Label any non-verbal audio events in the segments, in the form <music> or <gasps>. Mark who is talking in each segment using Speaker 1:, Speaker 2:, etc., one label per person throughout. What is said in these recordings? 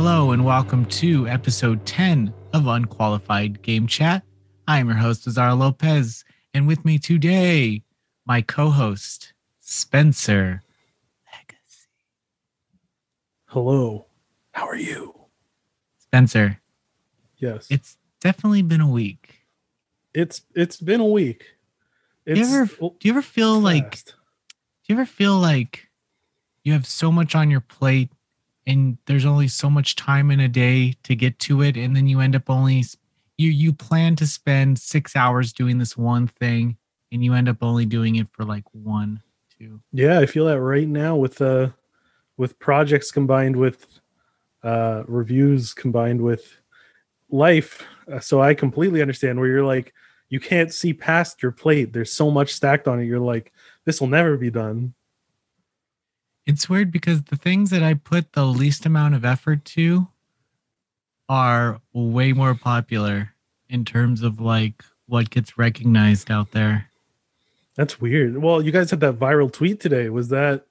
Speaker 1: Hello and welcome to episode 10 of Unqualified Game Chat. I am your host, Azario Lopez, and with me today, my co host, Spencer Legacy.
Speaker 2: Hello. How are you?
Speaker 1: Spencer,
Speaker 2: Yes.
Speaker 1: it's definitely been a week.
Speaker 2: it's it's been a week.
Speaker 1: Do you ever, do you ever feel like, do you ever feel like you have so much on your plate and there's only so much time in a day to get to it and then you end up only you you plan to spend 6 hours doing this one thing and you end up only doing it for like 1 2
Speaker 2: Yeah, I feel that right now with uh with projects combined with uh reviews combined with life. Uh, so I completely understand where you're like you can't see past your plate. There's so much stacked on it. You're like this will never be done.
Speaker 1: It's weird because the things that I put the least amount of effort to are way more popular in terms of like what gets recognized out there.
Speaker 2: That's weird. Well, you guys had that viral tweet today. Was that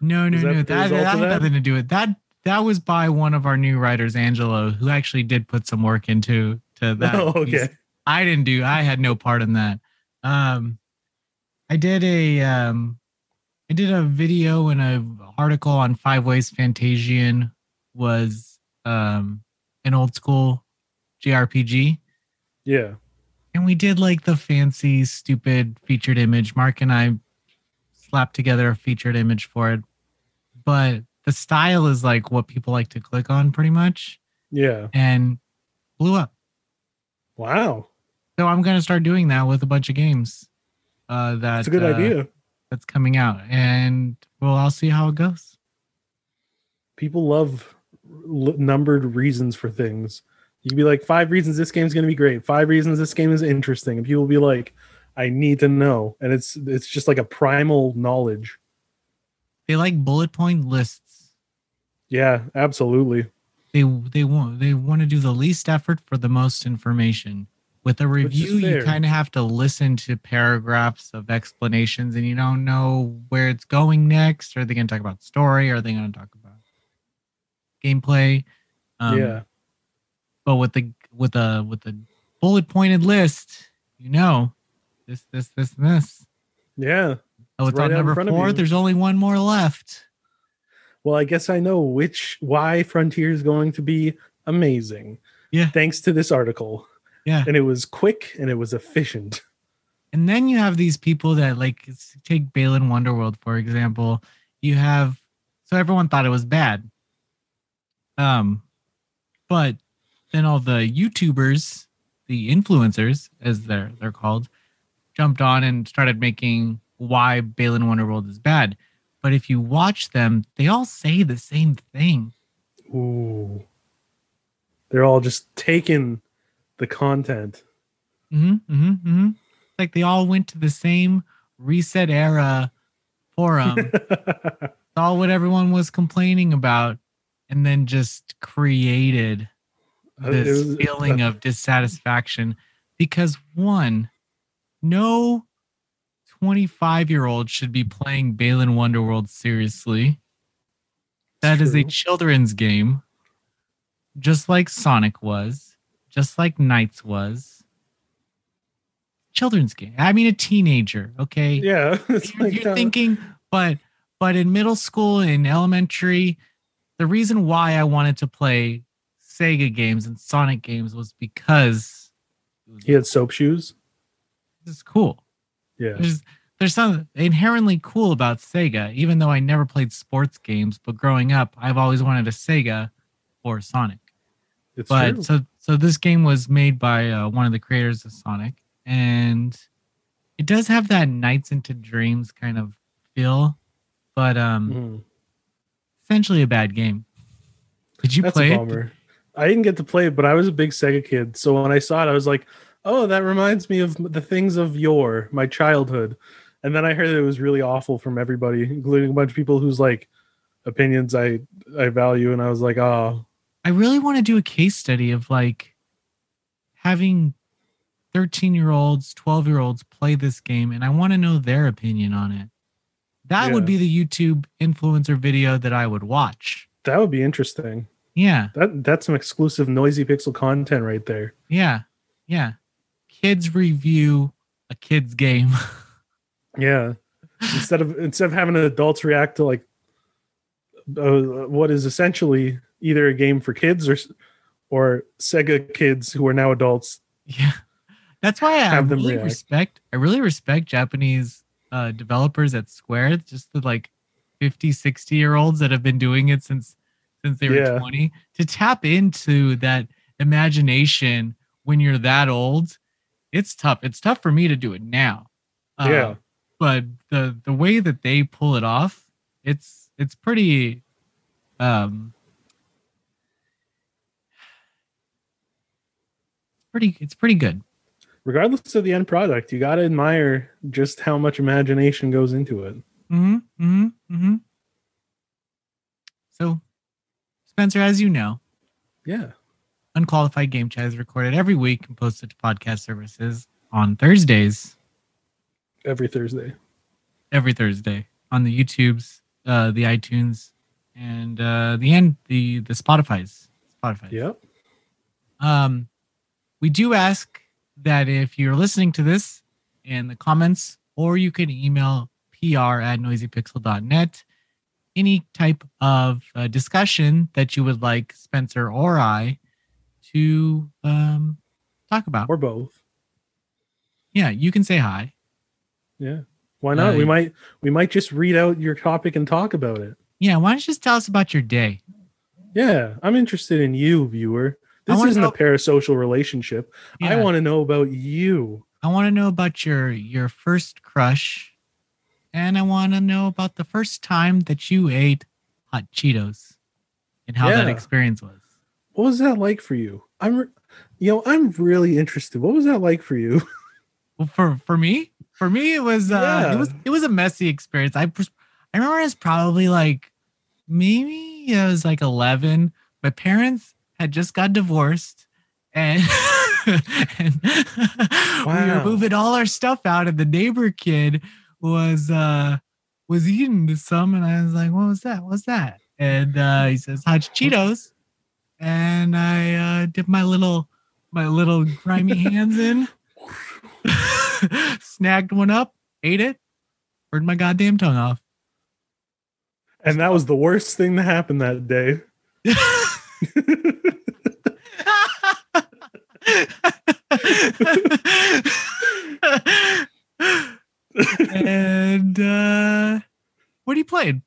Speaker 1: No, no,
Speaker 2: that
Speaker 1: no. That, that had
Speaker 2: that?
Speaker 1: nothing to do with that. That was by one of our new writers, Angelo, who actually did put some work into to <laughs> that.
Speaker 2: Oh,
Speaker 1: piece.
Speaker 2: okay.
Speaker 1: I didn't do. I had no part in that. Um, I did a um, I did a video and a article on five ways Fantasian was um an old school JRPG,
Speaker 2: Yeah.
Speaker 1: and we did like the fancy, stupid featured image. Mark and I slapped together a featured image for it, but the style is like what people like to click on, pretty much,
Speaker 2: Yeah.
Speaker 1: and blew up.
Speaker 2: Wow.
Speaker 1: So I'm gonna start doing that with a bunch of games. Uh, that,
Speaker 2: That's a good
Speaker 1: uh,
Speaker 2: idea.
Speaker 1: That's coming out, and we'll all see how it goes.
Speaker 2: people love l- numbered reasons for things. You can be like five reasons this game's going to be great, five reasons this game is interesting, and people will be like, "I need to know," and it's it's just like a primal knowledge.
Speaker 1: They like bullet point lists.
Speaker 2: Yeah, absolutely.
Speaker 1: They they want they want to do the least effort for the most information. With a review, you kind of have to listen to paragraphs of explanations, and you don't know where it's going next. Are they going to talk about story? Are they going to talk about gameplay? Um,
Speaker 2: yeah,
Speaker 1: but with the with a with a bullet pointed list, you know, this this this and this.
Speaker 2: yeah.
Speaker 1: Oh,
Speaker 2: It's right
Speaker 1: on number four. There's only one more left.
Speaker 2: Well, I guess I know which why Frontier is going to be amazing.
Speaker 1: Yeah.
Speaker 2: thanks to this article,
Speaker 1: Yeah.
Speaker 2: and it was quick and it was efficient. <laughs>
Speaker 1: And then you have these people that like take Balan Wonderworld for example. You have so everyone thought it was bad. Um but then all the YouTubers, the influencers as they're they're called, jumped on and started making why Balan Wonderworld is bad. But if you watch them, they all say the same thing.
Speaker 2: Ooh, they're all just taking the content.
Speaker 1: Mm-hmm, mm-hmm, mm-hmm. Like they all went to the same ResetEra forum. <laughs> saw what everyone was complaining about and then just created
Speaker 2: Uh,
Speaker 1: this
Speaker 2: was-
Speaker 1: feeling of dissatisfaction because one no 25 year old should be playing Balan Wonderworld seriously That is a children's game just like Sonic was just like Nights was children's game. I mean a teenager okay?
Speaker 2: Yeah, <laughs>
Speaker 1: you're,
Speaker 2: like,
Speaker 1: you're
Speaker 2: uh,
Speaker 1: thinking but but in middle school and elementary the reason why i wanted to play sega games and sonic games was because
Speaker 2: he had soap shoes.
Speaker 1: this is cool.
Speaker 2: Yeah,
Speaker 1: there's there's something inherently cool about sega even though i never played sports games but growing up i've always wanted a sega or sonic.
Speaker 2: It's
Speaker 1: but
Speaker 2: true.
Speaker 1: so so this game was made by uh, one of the creators of Sonic, and it does have that Nights into Dreams kind of feel, but um,
Speaker 2: Mhm.
Speaker 1: essentially a bad game. Did you
Speaker 2: That's
Speaker 1: play
Speaker 2: a
Speaker 1: it?
Speaker 2: I didn't get to play it, but I was a big Sega kid. So when I saw it, I was like, "Oh, that reminds me of the things of yore, my childhood." And then I heard that it was really awful from everybody, including a bunch of people whose like opinions I I value, and I was like, "Oh,
Speaker 1: I really want to do a case study of like having 13 year olds, 12 year olds play this game, and I want to know their opinion on it. That would be the YouTube influencer video that I would watch.
Speaker 2: that would be interesting."
Speaker 1: Yeah.
Speaker 2: That that's some exclusive noisy pixel content right there.
Speaker 1: Yeah. Yeah. Kids review a kid's game. <laughs>
Speaker 2: Yeah. instead of instead of having adults react to like uh, what is essentially either a game for kids or or Sega kids who are now adults.
Speaker 1: yeah. That's why I
Speaker 2: Have them
Speaker 1: really
Speaker 2: react.
Speaker 1: respect I really respect Japanese uh developers at Square, just the like 50, 60 year olds that have been doing it since since they were
Speaker 2: Yeah.
Speaker 1: 20 to tap into that imagination when you're that old. It's tough. It's tough for me to do it now. Uh,
Speaker 2: Yeah.
Speaker 1: but the the way that they pull it off it's it's pretty um pretty it's pretty good
Speaker 2: Regardless of the end product, you got to admire just how much imagination goes into it.
Speaker 1: mm-hmm mm-hmm mm-hmm so spencer as you know
Speaker 2: Yeah.
Speaker 1: unqualified game chat is recorded every week and posted to podcast services on thursdays
Speaker 2: Every Thursday.
Speaker 1: every thursday on the youtubes uh the itunes and uh the end the the spotify's spotify
Speaker 2: Yep.
Speaker 1: Um, we do ask that if you're listening to this in the comments, or you can email pr at noisypixel.net, any type of uh, discussion that you would like Spencer or I to um, talk about.
Speaker 2: Or both.
Speaker 1: yeah, you can say hi.
Speaker 2: Yeah. Why not?
Speaker 1: Uh,
Speaker 2: we might we might just read out your topic and talk about it.
Speaker 1: Yeah, why don't you just tell us about your day?
Speaker 2: Yeah, I'm interested in you, viewer. This isn't
Speaker 1: know-
Speaker 2: a parasocial relationship. I want to know about you.
Speaker 1: I want to know about your your first crush, and I want to know about the first time that you ate hot Cheetos, and how that experience was.
Speaker 2: What was that like for you? I'm, re- you know, I'm really interested. What was that like for you? <laughs>
Speaker 1: Well, for for me, for me, it was uh,
Speaker 2: Yeah.
Speaker 1: it was it was a messy experience. I I remember I was probably like maybe I was like eleven. My parents had just got divorced, and. <laughs> and we were moving all our stuff out and the neighbor kid was uh was eating some and I was like, what was that? What's that? And uh he says, hot Cheetos. And I uh dipped my little my little grimy hands in, <laughs> snagged one up, ate it, burned my goddamn tongue off.
Speaker 2: And that was the worst thing to happen that day. <laughs> <laughs>
Speaker 1: and uh what are you playing?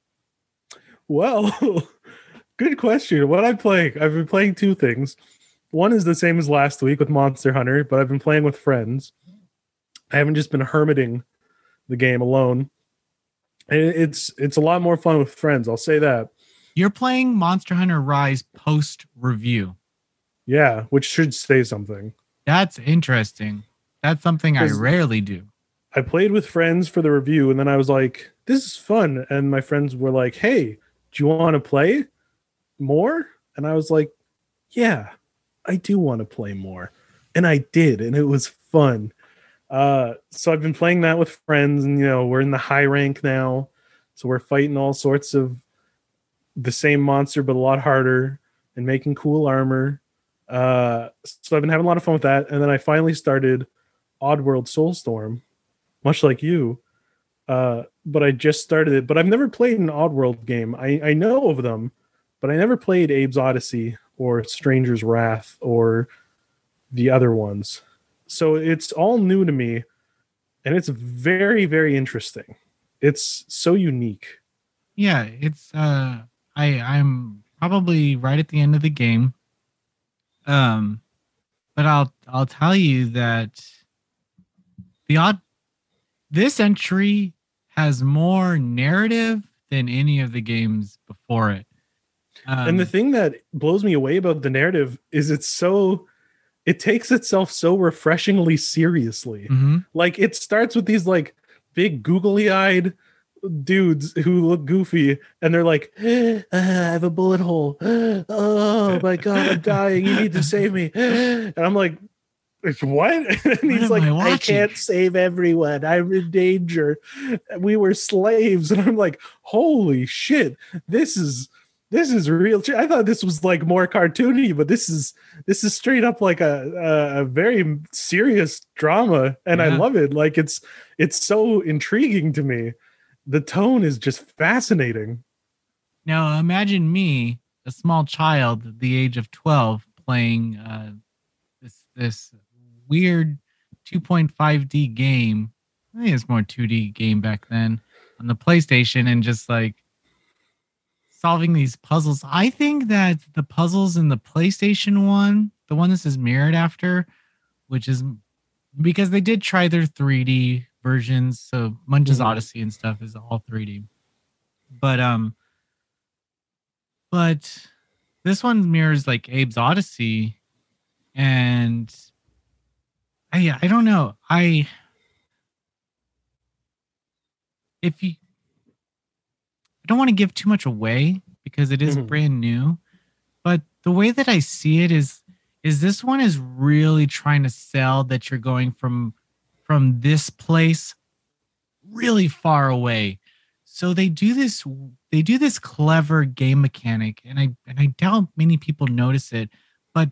Speaker 2: Well, <laughs> good question. What I'm playing, I've been playing two things. One is the same as last week with Monster Hunter, but I've been playing with friends. I haven't just been hermiting the game alone. And It's it's a lot more fun with friends. I'll say that.
Speaker 1: You're playing Monster Hunter Rise post review.
Speaker 2: Yeah, which should say something.
Speaker 1: That's interesting. That's something I rarely do.
Speaker 2: I played with friends for the review, and then I was like, "This is fun," and my friends were like, "Hey, do you want to play more?" And I was like, "Yeah, I do want to play more," and I did, and it was fun. Uh, so I've been playing that with friends, and you know, we're in the high rank now, so we're fighting all sorts of the same monster, but a lot harder, and making cool armor. Uh, so I've been having a lot of fun with that, and then I finally started Oddworld Soulstorm much like you. Uh, but I just started it. But I've never played an Oddworld game. I, I know of them, but I never played Abe's Oddysee or Stranger's Wrath or the other ones. So it's all new to me, and it's very very interesting. It's so unique.
Speaker 1: Yeah, it's uh I I'm probably right at the end of the game. Um but I'll I'll tell you that the odd this entry has more narrative than any of the games before it. Um,
Speaker 2: and the thing that blows me away about the narrative is it's so it takes itself so refreshingly seriously.
Speaker 1: mhm.
Speaker 2: like it starts with these like big googly eyed dudes who look goofy and they're like "Uh, <gasps> i have a bullet hole. <gasps> Oh my god i'm dying. You need to save me. <gasps> And i'm like what? <laughs> And he's
Speaker 1: am
Speaker 2: like
Speaker 1: I
Speaker 2: I, can't save everyone. I'm in danger. We were slaves. <laughs> And i'm like holy shit. This is this is real. I thought this was like more cartoony, but this is this is straight up like a a, a very serious drama, and I love it. Like it's it's so intriguing to me. The tone is just fascinating.
Speaker 1: Now imagine me, a small child at the age of 12, playing uh, this this weird 2.5D game. I think it's more 2D game back then on the PlayStation and just like solving these puzzles. I think that the puzzles in the PlayStation one, the one this is mirrored after, which is because they did try their 3D versions. So Munch's
Speaker 2: Mhm.
Speaker 1: Oddysee and stuff is all 3D. But um but this one mirrors like Abe's Oddysee and I I don't know. I if you I don't want to give too much away because it is
Speaker 2: Mhm.
Speaker 1: brand new, but the way that I see it is is this one is really trying to sell that you're going from from this place really far away. So they do this they do this clever game mechanic and I and I doubt many people notice it, but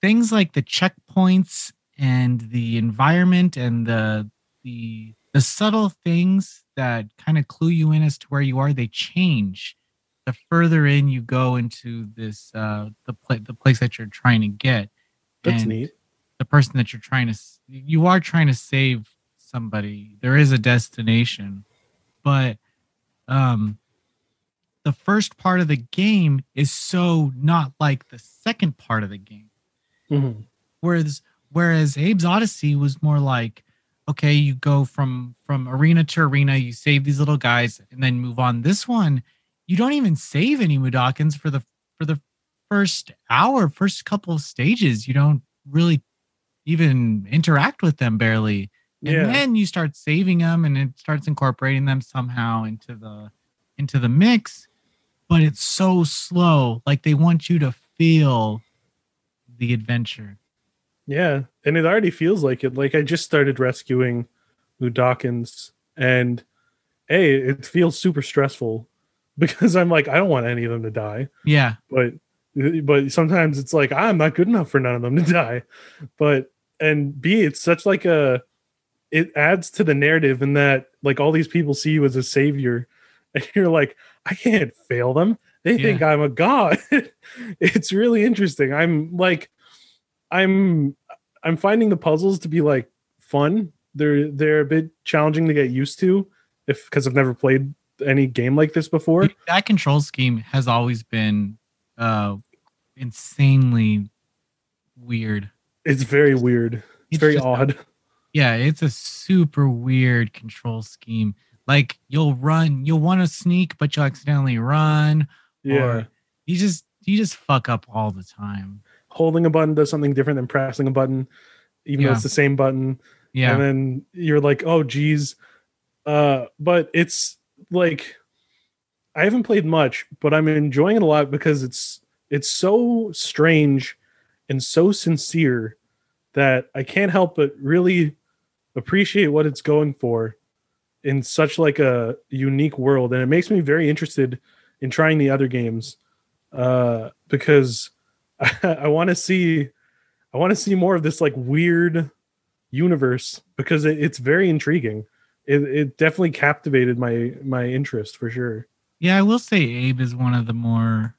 Speaker 1: things like the checkpoints and the environment and the the the subtle things that kind of clue you in as to where you are they change the further in you go into this uh the pla- the place that you're trying to get
Speaker 2: That's
Speaker 1: And
Speaker 2: neat.
Speaker 1: The person that you're trying to you are trying to save somebody. There is a destination. But um the first part of the game is so not like the second part of the game.
Speaker 2: Mhm.
Speaker 1: whereas whereas Abe's Oddysee was more like okay you go from from arena to arena you save these little guys and then move on. This one you don't even save any Mudokons for the for the first hour first couple of stages. You don't really even interact with them barely and
Speaker 2: Yeah.
Speaker 1: then you start saving them and it starts incorporating them somehow into the into the mix but it's so slow like they want you to feel the adventure
Speaker 2: Yeah, and it already feels like it. Like I just started rescuing Mudokons, and hey, it feels super stressful <laughs> because I'm like, I don't want any of them to die.
Speaker 1: yeah
Speaker 2: But but sometimes it's like I'm not good enough for none of them to <laughs> die. But and B, it's such like a it adds to the narrative in that like all these people see you as a savior, <laughs> and you're like, I can't fail them. They think I'm a god. <laughs> it's really interesting. I'm like, I'm I'm finding the puzzles to be like fun. They're they're a bit challenging to get used to if because I've never played any game like this before.
Speaker 1: that control scheme has always been uh insanely weird
Speaker 2: It's very weird. It's,
Speaker 1: It's
Speaker 2: very
Speaker 1: just-
Speaker 2: odd.
Speaker 1: yeah it's a super weird control scheme like you'll run you'll want to sneak but you'll accidentally run
Speaker 2: Yeah.
Speaker 1: or you just you just fuck up all the time
Speaker 2: Holding a button does something different than pressing a button, even though it's the same button.
Speaker 1: yeah
Speaker 2: And then you're like, oh geez. Uh, but it's like I haven't played much, but I'm enjoying it a lot because it's it's so strange and so sincere that I can't help but really appreciate what it's going for in such like a unique world and it makes me very interested in trying the other games uh because I, <laughs> I want to see I want to see more of this like weird universe because it, it's very intriguing. It, it definitely captivated my my interest for sure.
Speaker 1: Yeah, I will say Abe is one of the more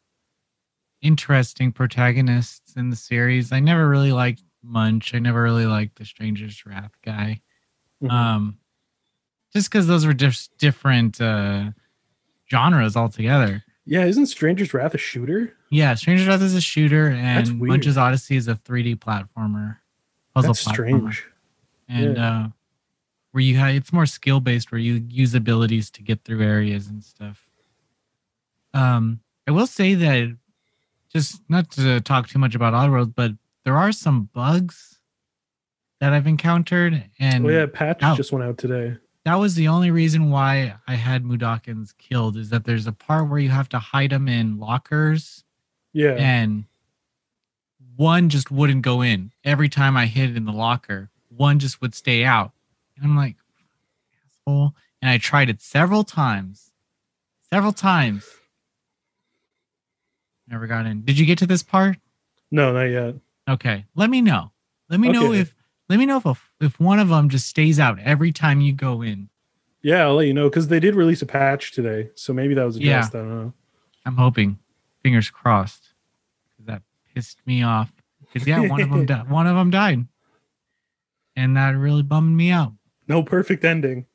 Speaker 1: interesting protagonists in the series. I never really liked Munch. I never really liked the Stranger's Wrath guy.
Speaker 2: Mhm.
Speaker 1: Um, just because those were just different uh, genres altogether.
Speaker 2: yeah, isn't Stranger's Wrath a shooter?
Speaker 1: Yeah, Stranger's Wrath is a shooter, and. Munch's Oddysee is a 3D platformer, puzzle
Speaker 2: That's
Speaker 1: platformer,
Speaker 2: strange.
Speaker 1: and uh, where you have it's more skill based, where you use abilities to get through areas and stuff. Um, I will say that just not to talk too much about Oddworld, but there are some bugs that I've encountered, and
Speaker 2: oh yeah, patch
Speaker 1: Ow.
Speaker 2: just went out today.
Speaker 1: that was the only reason why I had Mudokons killed. Is that there's a part where you have to hide them in lockers,
Speaker 2: Yeah,
Speaker 1: and one just wouldn't go in. Every time I hid it in the locker, one just would stay out, and I'm like, asshole. And I tried it several times, several times, Never got in. Did you get to this part?
Speaker 2: No, not yet.
Speaker 1: Okay. Let me know. Let me know if let me know if a, if one of them just stays out every time you go in.
Speaker 2: Yeah, I'll let you know because they did release a patch today, so maybe that was
Speaker 1: Yeah.
Speaker 2: addressed. I don't know.
Speaker 1: I'm hoping. Fingers crossed. That pissed me off. Because yeah, one of them <laughs> di- one of them died, and that really bummed me out.
Speaker 2: No perfect ending.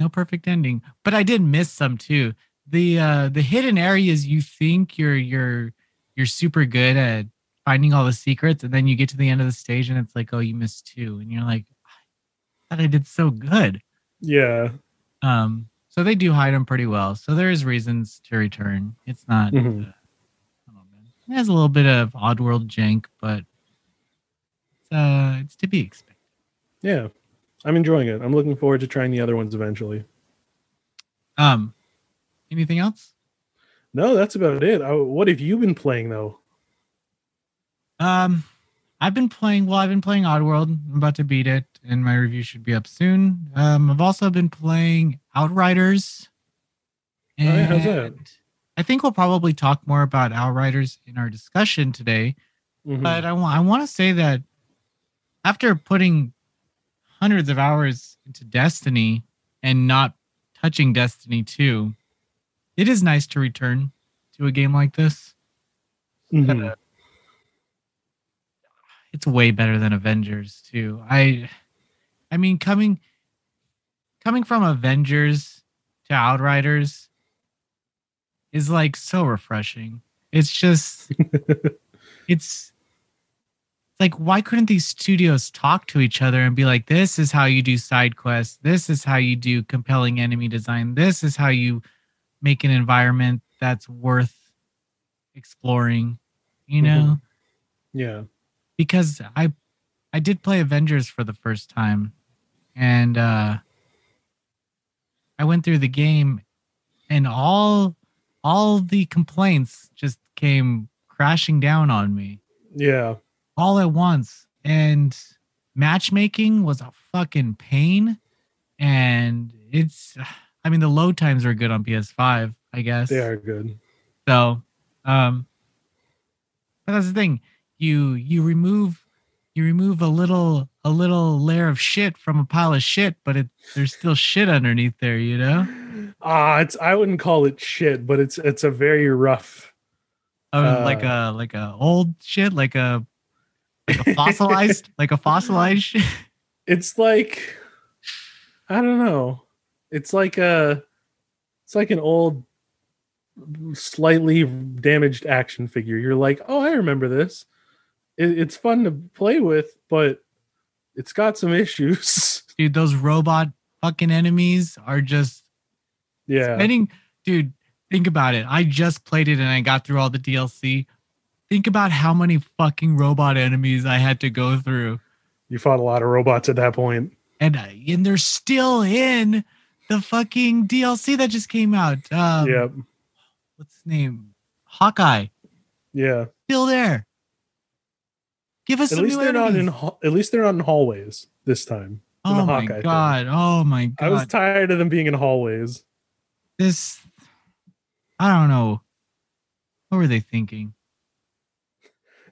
Speaker 1: No perfect ending, but I did miss some too. The uh the hidden areas you think you're you're you're super good at finding all the secrets, and then you get to the end of the stage and it's like, oh, you missed two, and you're like, I thought I did so good.
Speaker 2: Yeah.
Speaker 1: Um, so they do hide them pretty well. So there is reasons to return. It's not.
Speaker 2: Mhm.
Speaker 1: Uh, it has a little bit of Oddworld jank, but it's, uh, it's to be expected.
Speaker 2: Yeah. I'm enjoying it. I'm looking forward to trying the other ones eventually.
Speaker 1: Um, anything else?
Speaker 2: No, that's about it. I, what have you been playing though?
Speaker 1: Um, I've been playing. Well, I've been playing Oddworld. I'm about to beat it, and my review should be up soon. Um, I've also been playing Outriders.
Speaker 2: Oh, yeah, how's that?
Speaker 1: I think we'll probably talk more about Outriders in our discussion today.
Speaker 2: Mhm.
Speaker 1: But I want I want to say that after putting hundreds of hours into Destiny and not touching Destiny 2, it is nice to return to a game like this.
Speaker 2: Mhm.
Speaker 1: It's way better than Avengers too. I I mean coming coming from Avengers to Outriders is like so refreshing. It's just <laughs> it's like why couldn't these studios talk to each other and be like this is how you do side quests this is how you do compelling enemy design this is how you make an environment that's worth exploring you know
Speaker 2: yeah.
Speaker 1: because i i did play avengers for the first time and uh i went through the game and all all the complaints just came crashing down on me
Speaker 2: Yeah.
Speaker 1: all at once and matchmaking was a fucking pain and it's i mean the load times are good on ps5 i guess
Speaker 2: They are good.
Speaker 1: so um but that's the thing you you remove you remove a little a little layer of shit from a pile of shit but it there's still shit underneath there you know
Speaker 2: Ah, it's I wouldn't call it shit, but it's it's a very rough.
Speaker 1: oh, like
Speaker 2: Uh.
Speaker 1: a like a old shit like a like a fossilized <laughs> like a fossilized shit
Speaker 2: It's like I don't know. It's like a it's like an old slightly damaged action figure. You're like, "Oh, I remember this." It, it's fun to play with, but it's got some <laughs> issues.
Speaker 1: dude those robot fucking enemies are just
Speaker 2: yeah.
Speaker 1: spending dude think about it i just played it and i got through all the dlc think about how many fucking robot enemies i had to go through
Speaker 2: You fought a lot of robots at that point.
Speaker 1: and I- and they're still in the fucking dlc that just came out um
Speaker 2: yeah.
Speaker 1: what's his name hawkeye
Speaker 2: Yeah.
Speaker 1: still there give us
Speaker 2: At
Speaker 1: some
Speaker 2: least
Speaker 1: new
Speaker 2: they're not in at least they're not in hallways this time.
Speaker 1: oh my
Speaker 2: Hawkeye thing.
Speaker 1: god oh my god
Speaker 2: I was tired of them being in hallways.
Speaker 1: this i don't know what were they thinking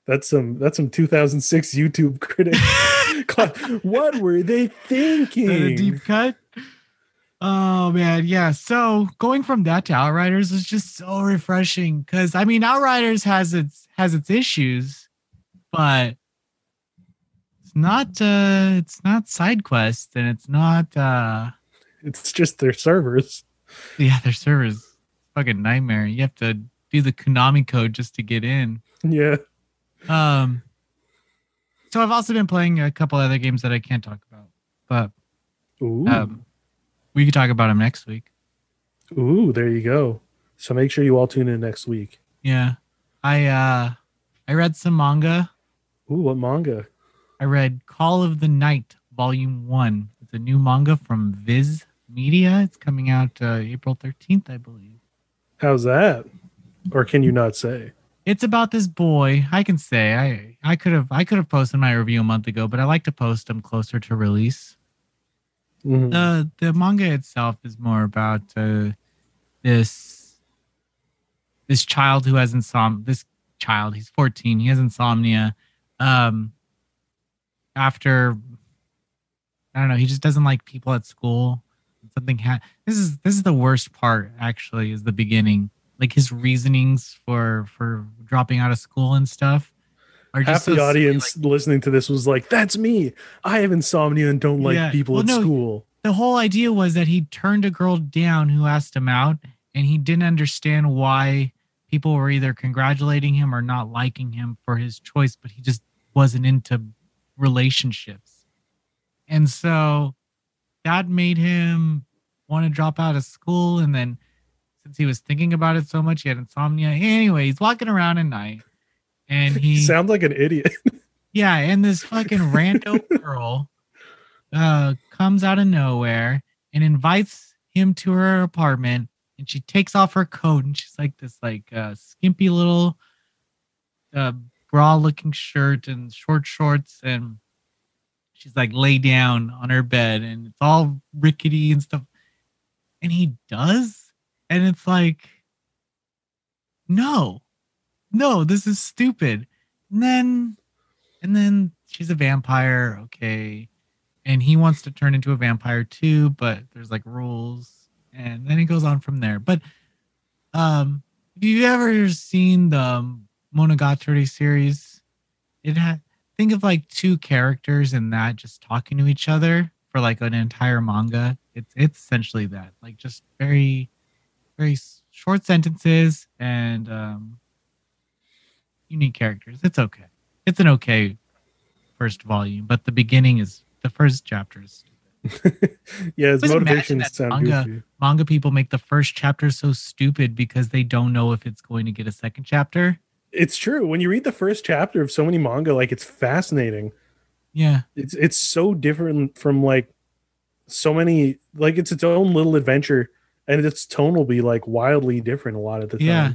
Speaker 2: That's some that's some 2006 YouTube <laughs> critic. <laughs> what were they
Speaker 1: that a
Speaker 2: thinking?
Speaker 1: deep cut. Oh man, yeah. So going from that to Outriders is just so refreshing because I mean Outriders has its has its issues, but it's not uh it's not side quests and it's not uh
Speaker 2: It's just their servers.
Speaker 1: yeah their servers fucking nightmare. You have to do the Konami code just to get in.
Speaker 2: Yeah.
Speaker 1: Um so I've also been playing a couple other games that I can't talk about, but
Speaker 2: Ooh.
Speaker 1: um we could talk about them next week.
Speaker 2: Ooh, there you go. So make sure you all tune in next week.
Speaker 1: Yeah. I uh I read some manga.
Speaker 2: Ooh, what manga?
Speaker 1: I read Call of the Night Volume 1. It's a new manga from Viz Media. It's coming out uh, April 13th, I believe.
Speaker 2: How's that? Or can you not say?
Speaker 1: It's about this boy. I can say I I could have I could have posted my review a month ago, but I like to post them closer to release.
Speaker 2: Mhm.
Speaker 1: The the manga itself is more about uh, this this child who has insomnia. This child, he's 14. He has insomnia. Um, after I don't know, he just doesn't like people at school. Something ha- this is this is the worst part actually is the beginning. Like his reasonings for for dropping out of school and stuff
Speaker 2: Half
Speaker 1: so
Speaker 2: the
Speaker 1: silly,
Speaker 2: audience
Speaker 1: like,
Speaker 2: listening to this was like, "That's me. I have insomnia and don't like
Speaker 1: Yeah.
Speaker 2: people
Speaker 1: Well,
Speaker 2: at
Speaker 1: no,
Speaker 2: school."
Speaker 1: the whole idea was that he turned a girl down who asked him out and he didn't understand why people were either congratulating him or not liking him for his choice but he just wasn't into relationships and so that made him want to drop out of school and then since he was thinking about it so much he had insomnia anyway he's walking around at night and <laughs> he
Speaker 2: sounds like an idiot. <laughs>
Speaker 1: yeah, and this fucking rando girl uh comes out of nowhere and invites him to her apartment and she takes off her coat and she's like this like uh skimpy little uh bra looking shirt and short shorts and she's like lay down on her bed and it's all rickety and stuff. And he does? And it's like no no this is stupid. And then and then she's a vampire okay. And he wants to turn into a vampire too but there's like rules. And then it goes on from there. But um have you ever seen the monogatari series? It had think of like two characters in that just talking to each other for like an entire manga. It's it's essentially that. Like just very very short sentences and um unique characters it's okay it's an okay first volume, but the beginning is the first chapter is stupid. <laughs>
Speaker 2: yeah, his motivations sound
Speaker 1: manga-
Speaker 2: goofy.
Speaker 1: Manga people make the first chapter so stupid because they don't know if it's going to get a second chapter.
Speaker 2: It's true. When you read the first chapter of so many manga, like it's fascinating.
Speaker 1: Yeah.
Speaker 2: It's it's so different from like so many like it's its own little adventure and its tone will be like wildly different a lot of the time.
Speaker 1: Yeah.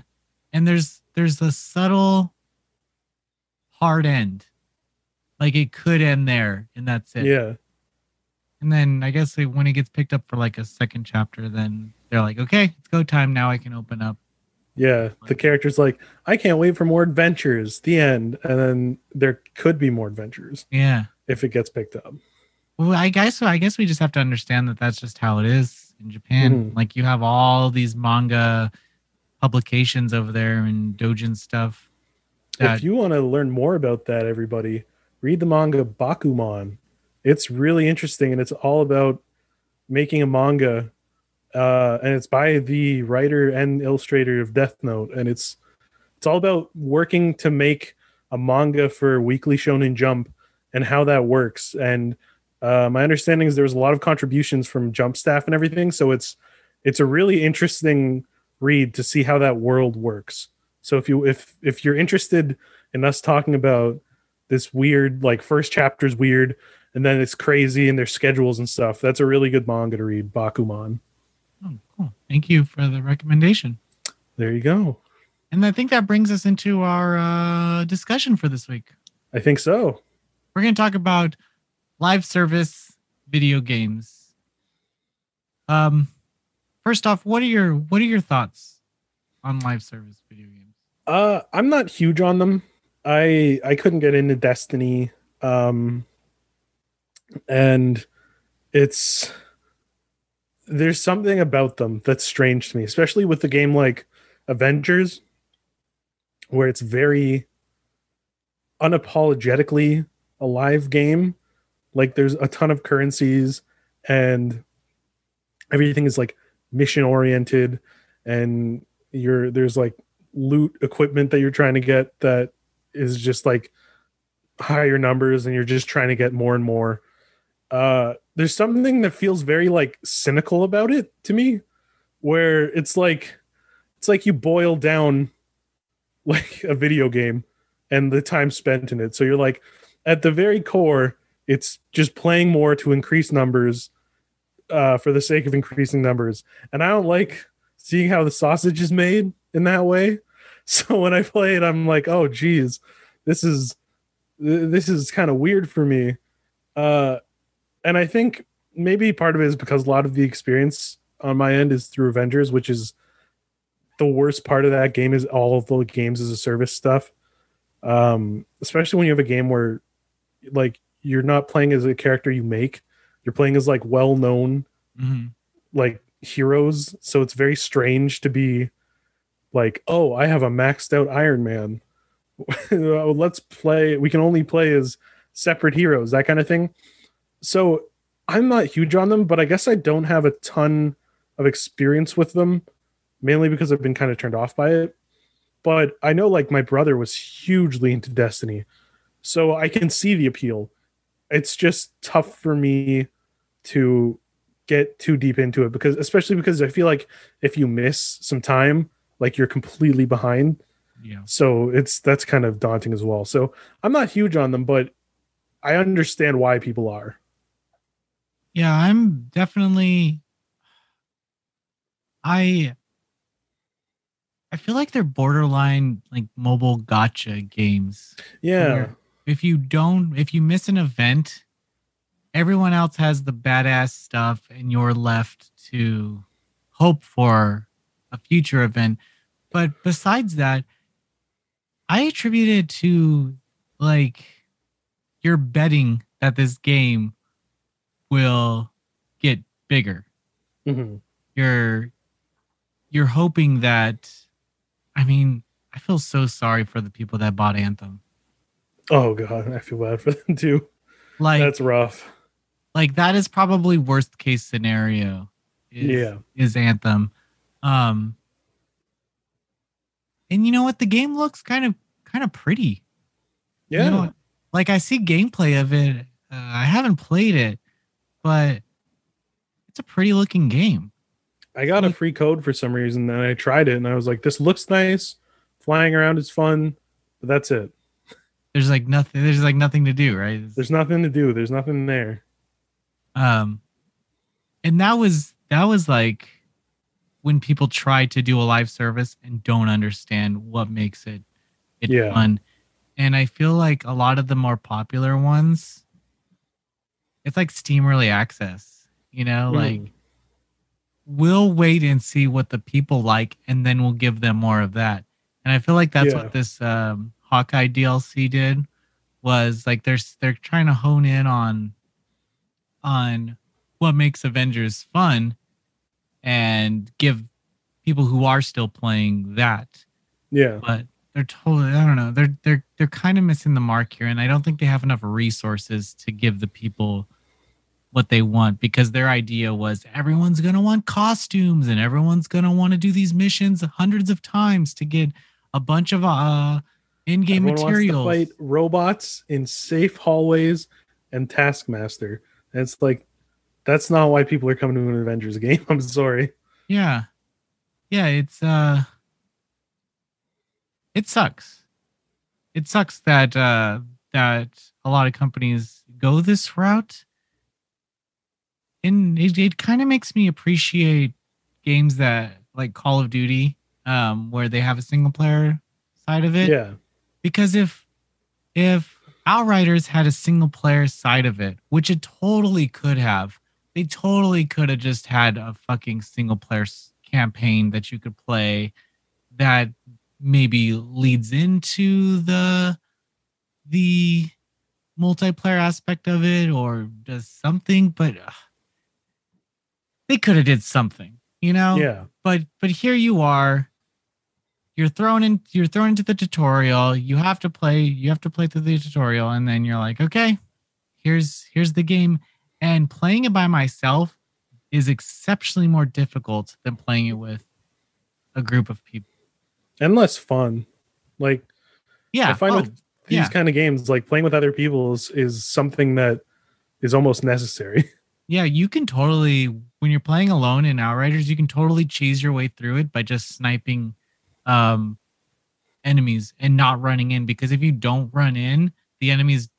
Speaker 1: And there's there's a subtle hard end. Like it could end there and that's it.
Speaker 2: Yeah.
Speaker 1: And then I guess it- when it gets picked up for like a second chapter, then they're like, okay, it's go time. Now I can open up.
Speaker 2: Yeah. The character's like, I can't wait for more adventures. The end. And then there could be more adventures
Speaker 1: Yeah.
Speaker 2: if it gets picked up.
Speaker 1: Well, I guess I guess we just have to understand that that's just how it is in Japan.
Speaker 2: Mhm.
Speaker 1: Like you have all these manga publications over there and dojin stuff. That,
Speaker 2: if you want to learn more about that, everybody, read the manga Bakuman. It's really interesting and it's all about making a manga. Uh, and it's by the writer and illustrator of Death Note. And it's it's all about working to make a manga for Weekly Shonen Jump and how that works. And uh, my understanding is there was a lot of contributions from Jump staff and everything. So it's it's a really interesting read to see how that world works. So if you if if you're interested in us talking about this weird like first chapter's weird and then it's crazy and their schedules and stuff, that's a really good manga to read, Bakuman.
Speaker 1: oh, cool. Thank you for the recommendation.
Speaker 2: There you go.
Speaker 1: And I think that brings us into our uh, discussion for this week.
Speaker 2: I think so.
Speaker 1: We're going to talk about live service video games. Um, first off, what are your what are your thoughts on live service video games?
Speaker 2: Uh I'm not huge on them. I I couldn't get into Destiny. Um and it's there's something about them that's strange to me, especially with the game like Avengers, where it's very unapologetically a live game. Like there's a ton of currencies and everything is like mission oriented and you're there's like loot equipment that you're trying to get that is just like higher numbers and you're just trying to get more and more. Uh there's something that feels very like cynical about it to me where it's like it's like you boil down <laughs> like a video game and the time spent in it. So you're like at the very core it's just playing more to increase numbers uh for the sake of increasing numbers. And i don't like seeing how the sausage is made in that way <laughs> so when i play it i'm like oh geez this is this is kind of weird for me uh and i think maybe part of it is because a lot of the experience on my end is through avengers which is the worst part of that game is all of the games as a service stuff. Um, especially when you have a game where like you're not playing as a character you make, you're playing as like well known
Speaker 1: hmm
Speaker 2: like heroes. So it's very strange to be like, oh, I have a maxed out Iron Man. <laughs> Let's play. We can only play as separate heroes, that kind of thing. So I'm not huge on them, but I guess I don't have a ton of experience with them, mainly because I've been kind of turned off by it. But I know like my brother was hugely into Destiny. So I can see the appeal. It's just tough for me to get too deep into it because especially because I feel like if you miss some time, like you're completely behind.
Speaker 1: Yeah.
Speaker 2: So it's that's kind of daunting as well. So I'm not huge on them, but I understand why people are.
Speaker 1: Yeah, I'm definitely I I feel like they're borderline like mobile gacha games.
Speaker 2: Yeah.
Speaker 1: If you don't if you miss an event, everyone else has the badass stuff and you're left to hope for a future event. But besides that, I attribute it to like you're betting that this game will get bigger.
Speaker 2: Mhm.
Speaker 1: You're you're hoping that I mean, I feel so sorry for the people that bought Anthem.
Speaker 2: Oh god, I feel bad for them too.
Speaker 1: Like
Speaker 2: That's rough.
Speaker 1: like that is probably worst case scenario. Is,
Speaker 2: Yeah.
Speaker 1: is Anthem. Um and you know what? The game looks kind of kind of pretty. You
Speaker 2: Yeah.
Speaker 1: know, like I see gameplay of it. Uh, I haven't played it, but it's a pretty looking game.
Speaker 2: I got a free code for some reason and I tried it and I was like, this looks nice. Flying around is fun, but that's it.
Speaker 1: There's like nothing. There's like nothing to do, right?
Speaker 2: There's nothing to do. There's nothing there.
Speaker 1: um and that was that was like when people try to do a live service and don't understand what makes it it
Speaker 2: Yeah.
Speaker 1: fun and i feel like a lot of the more popular ones it's like steam early access you know
Speaker 2: Mm.
Speaker 1: like we'll wait and see what the people like and then we'll give them more of that and i feel like that's
Speaker 2: Yeah.
Speaker 1: what this um hawkeye dlc did was like they're they're trying to hone in on on what makes Avengers fun and give people who are still playing that.
Speaker 2: Yeah.
Speaker 1: But they're totally I don't know, they're they're they're kind of missing the mark here and I don't think they have enough resources to give the people what they want because their idea was everyone's going to want costumes and everyone's going to want to do these missions hundreds of times to get a bunch of uh in-game
Speaker 2: Everyone
Speaker 1: materials.
Speaker 2: wants to fight robots in safe hallways and Taskmaster. And it's like that's not why people are coming to an Avengers game. <laughs> I'm sorry.
Speaker 1: Yeah. Yeah, it's uh it sucks. It sucks that uh that a lot of companies go this route. And it, it kind of makes me appreciate games that like Call of Duty, um, where they have a single player side of it
Speaker 2: Yeah.
Speaker 1: because if if outriders had a single player side of it which it totally could have they totally could have just had a fucking single player s- campaign that you could play that maybe leads into the the multiplayer aspect of it or does something but uh, they could have did something you know?
Speaker 2: Yeah.
Speaker 1: but but here you are. You're thrown in you're thrown into the tutorial. You have to play you have to play through the tutorial and then you're like okay here's here's the game and playing it by myself is exceptionally more difficult than playing it with a group of people
Speaker 2: And less fun. Like
Speaker 1: yeah
Speaker 2: I find
Speaker 1: oh,
Speaker 2: with these
Speaker 1: yeah.
Speaker 2: kind of games, like playing with other people is, is something that is almost necessary. <laughs>
Speaker 1: yeah you can totally when you're playing alone in outriders you can totally cheese your way through it by just sniping um enemies and not running in because if you don't run in the enemies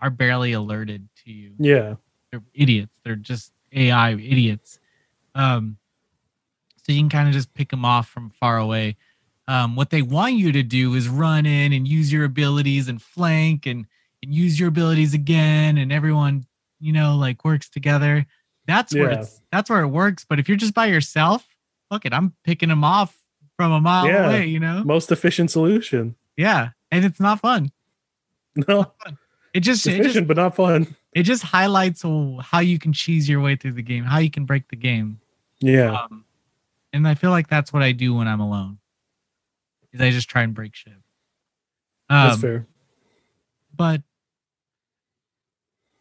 Speaker 1: are barely alerted to you
Speaker 2: yeah.
Speaker 1: They're idiots they're just ai idiots um so you can kind of just pick them off from far away um what they want you to do is run in and use your abilities and flank and and use your abilities again and everyone you know like works together that's where
Speaker 2: Yeah.
Speaker 1: it's that's where it works but if you're just by yourself fuck it i'm picking them off from a mile
Speaker 2: Yeah.
Speaker 1: away, you know?
Speaker 2: Most efficient solution.
Speaker 1: Yeah. And it's not fun.
Speaker 2: No,
Speaker 1: It just, it just
Speaker 2: efficient but not fun.
Speaker 1: It just highlights how you can cheese your way through the game, how you can break the game.
Speaker 2: Yeah,
Speaker 1: Um, and I feel like that's what I do when I'm alone. Is I just try and break shit.
Speaker 2: that's
Speaker 1: Um,
Speaker 2: fair.
Speaker 1: but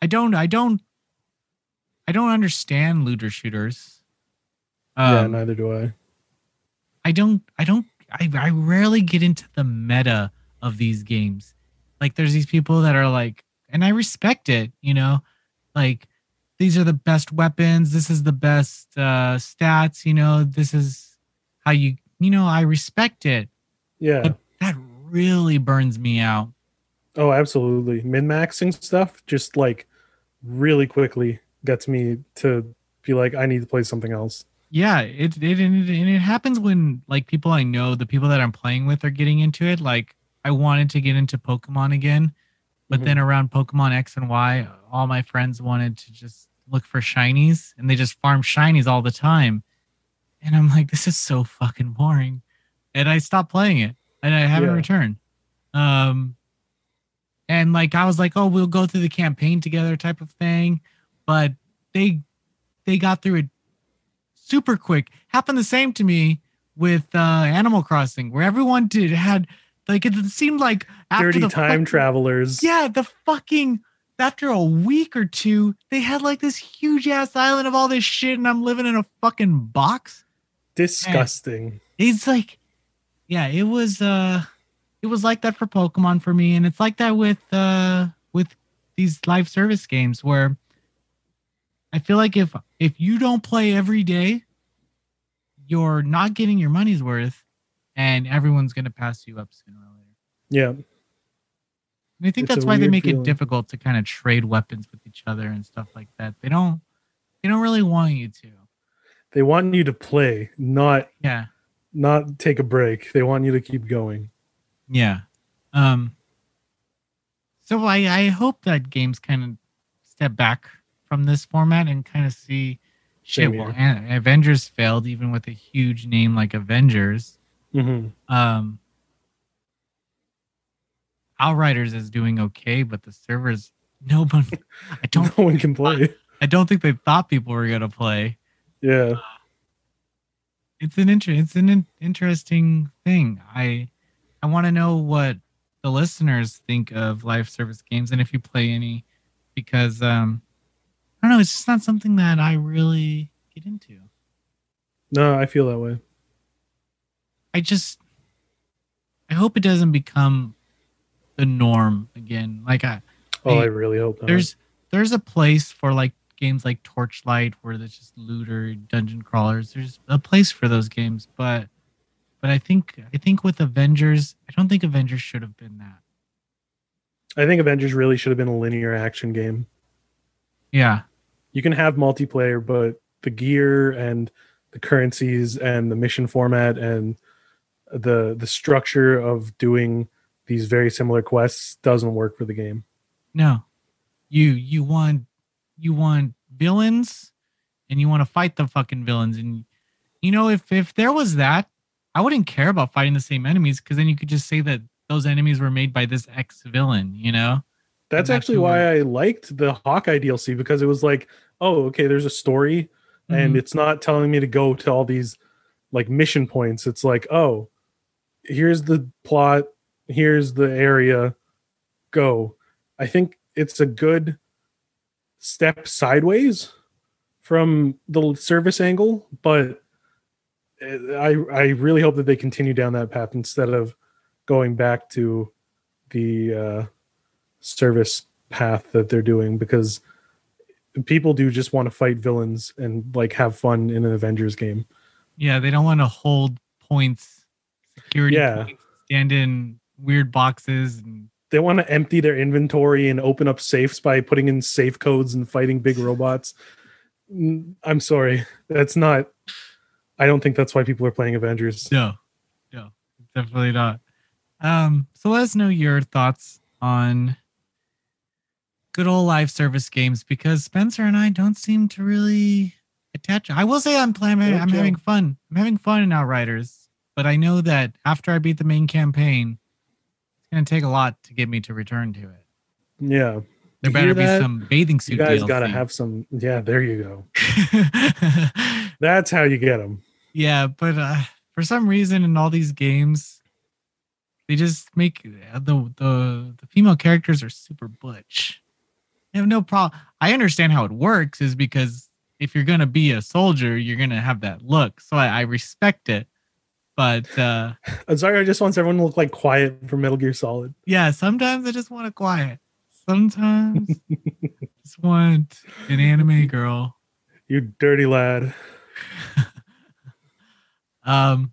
Speaker 1: I don't, I don't, I don't understand looter shooters.
Speaker 2: yeah,
Speaker 1: Um,
Speaker 2: neither do I.
Speaker 1: I don't, I don't, I, I rarely get into the meta of these games. Like, there's these people that are like, and I respect it, you know, like these are the best weapons. This is the best uh, stats, you know, this is how you, you know, I respect it.
Speaker 2: Yeah.
Speaker 1: But that really burns me out.
Speaker 2: Oh, absolutely. Min maxing stuff just like really quickly gets me to be like, I need to play something else.
Speaker 1: Yeah, it it and it, and it happens when like people I know, the people that I'm playing with are getting into it. Like I wanted to get into Pokemon again, but
Speaker 2: Mhm.
Speaker 1: then around Pokemon X and Y, all my friends wanted to just look for shinies and they just farm shinies all the time. And I'm like, this is so fucking boring. And I stopped playing it and I haven't
Speaker 2: Yeah.
Speaker 1: returned. Um and like I was like, oh, we'll go through the campaign together type of thing. But they they got through it super quick. Happened the same to me with uh Animal Crossing, where everyone did had like it seemed like after
Speaker 2: Dirty
Speaker 1: the
Speaker 2: time
Speaker 1: fucking-
Speaker 2: travelers.
Speaker 1: Yeah, the fucking after a week or two, they had like this huge ass island of all this shit, and I'm living in a fucking box.
Speaker 2: Disgusting.
Speaker 1: It's like, yeah, it was uh it was like that for Pokemon for me, and it's like that with uh with these live service games where I feel like if if you don't play every day, you're not getting your money's worth, and everyone's gonna pass you up sooner or later.
Speaker 2: Yeah.
Speaker 1: And I think
Speaker 2: It's
Speaker 1: that's why they make
Speaker 2: feeling.
Speaker 1: it difficult to kind of trade weapons with each other and stuff like that. They don't they don't really want you to.
Speaker 2: They want you to play, not
Speaker 1: Yeah.
Speaker 2: not take a break. They want you to keep going.
Speaker 1: Yeah. Um so I I hope that games kind of step back from this format and kind of see shit well Avengers failed even with a huge name like Avengers.
Speaker 2: Hmm
Speaker 1: Um Outriders is doing okay, but the servers no one I don't <laughs>
Speaker 2: No one can play.
Speaker 1: I don't think they thought people were gonna play.
Speaker 2: Yeah.
Speaker 1: it's an inter- it's an in- interesting thing. I I want to know what the listeners think of live service games and if you play any because um I don't know, it's just not something that I really get into.
Speaker 2: No, I feel that way.
Speaker 1: I just I hope it doesn't become the norm again. Like I
Speaker 2: Oh,
Speaker 1: Hey,
Speaker 2: I really hope not.
Speaker 1: there's there's a place for like games like Torchlight where there's just looter dungeon crawlers. There's a place for those games, but but I think I think with Avengers, I don't think Avengers should have been that.
Speaker 2: I think Avengers really should have been a linear action game.
Speaker 1: Yeah.
Speaker 2: You can have multiplayer, but the gear and the currencies and the mission format and the the structure of doing these very similar quests doesn't work for the game.
Speaker 1: No. You you want you want villains and you want to fight the fucking villains and you know if if there was that, I wouldn't care about fighting the same enemies because then you could just say that those enemies were made by this ex villain, you know?
Speaker 2: That's
Speaker 1: that's
Speaker 2: actually why I liked the Hawkeye DLC because it was like, oh, okay, there's a story and
Speaker 1: Mhm.
Speaker 2: it's not telling me to go to all these like mission points. It's like, oh, here's the plot, here's the area, go. I think it's a good step sideways from the service angle, but I I really hope that they continue down that path instead of going back to the uh, service path that they're doing because people do just want to fight villains and like have fun in an Avengers game.
Speaker 1: Yeah, they don't want to hold points, security
Speaker 2: Yeah.
Speaker 1: stand in weird boxes, and
Speaker 2: They want to empty their inventory and open up safes by putting in safe codes and fighting big robots. I'm sorry. That's not I don't think that's why people are playing Avengers.
Speaker 1: no, no, definitely not. Um, so let us know your thoughts on good old live service games because Spencer and I don't seem to really attach. I will say I'm playing. I'm having fun. I'm having fun in Outriders. But I know that after I beat the main campaign, it's gonna take a lot to get me to return to it.
Speaker 2: Yeah.
Speaker 1: There
Speaker 2: You
Speaker 1: better be
Speaker 2: that?
Speaker 1: some bathing suit.
Speaker 2: You guys got to have some. Yeah, there you go. <laughs> That's how you get them.
Speaker 1: yeah, but uh, for some reason in all these games, they just make uh, the the the female characters are super butch. I have no problem. I understand how it works is because if you're gonna be a soldier, you're gonna have that look. So I, I respect it. But uh
Speaker 2: Azario just wants everyone to look like quiet from Metal Gear Solid.
Speaker 1: yeah, sometimes I just want a quiet. Sometimes just want an anime girl.
Speaker 2: You dirty lad. <laughs>
Speaker 1: Um,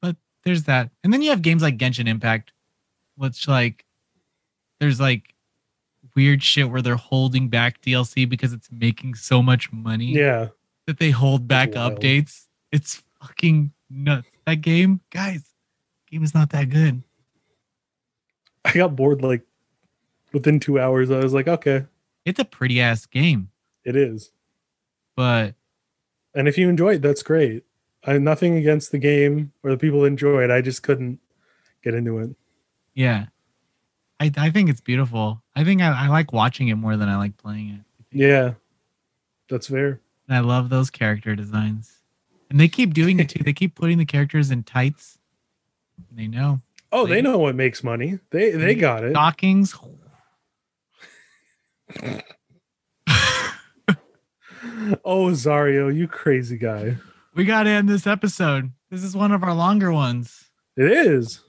Speaker 1: but there's that, and then you have games like Genshin Impact, which like there's like weird shit where they're holding back DLC because it's making so much money
Speaker 2: Yeah.
Speaker 1: that they hold back updates. It's fucking nuts. That game, guys, game is not that good.
Speaker 2: I got bored like within two hours. I was like, okay,
Speaker 1: It's a pretty ass game,
Speaker 2: it is.
Speaker 1: but
Speaker 2: And if you enjoy it, that's great. I have nothing against the game or the people that enjoy it. I just couldn't get into it.
Speaker 1: yeah, I I think it's beautiful. I think I, I like watching it more than I like playing it.
Speaker 2: Yeah. That's fair.
Speaker 1: And I love those character designs. And they keep doing it too. <laughs> They keep putting the characters in tights. They know.
Speaker 2: Oh, they
Speaker 1: Like-
Speaker 2: know what makes money. They they got it.
Speaker 1: Stockings. <laughs>
Speaker 2: Oh, Zario, you crazy guy.
Speaker 1: We got to end this episode. This is one of our longer ones.
Speaker 2: It is.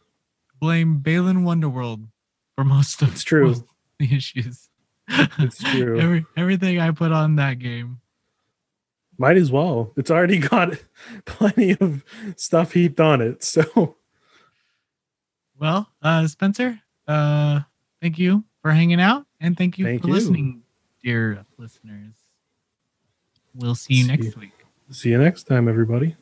Speaker 1: Blame Balan Wonderworld for most of
Speaker 2: It's true.
Speaker 1: most <laughs> of the issues.
Speaker 2: It's true.
Speaker 1: Every, everything I put on that game.
Speaker 2: Might as well. It's already <laughs> got plenty of stuff heaped on it. So
Speaker 1: Well, uh, Spencer, uh, thank you for hanging out and thank you
Speaker 2: Thank
Speaker 1: for
Speaker 2: you.
Speaker 1: listening, dear listeners. We'll see you
Speaker 2: See
Speaker 1: next
Speaker 2: you.
Speaker 1: week.
Speaker 2: see you next time, everybody.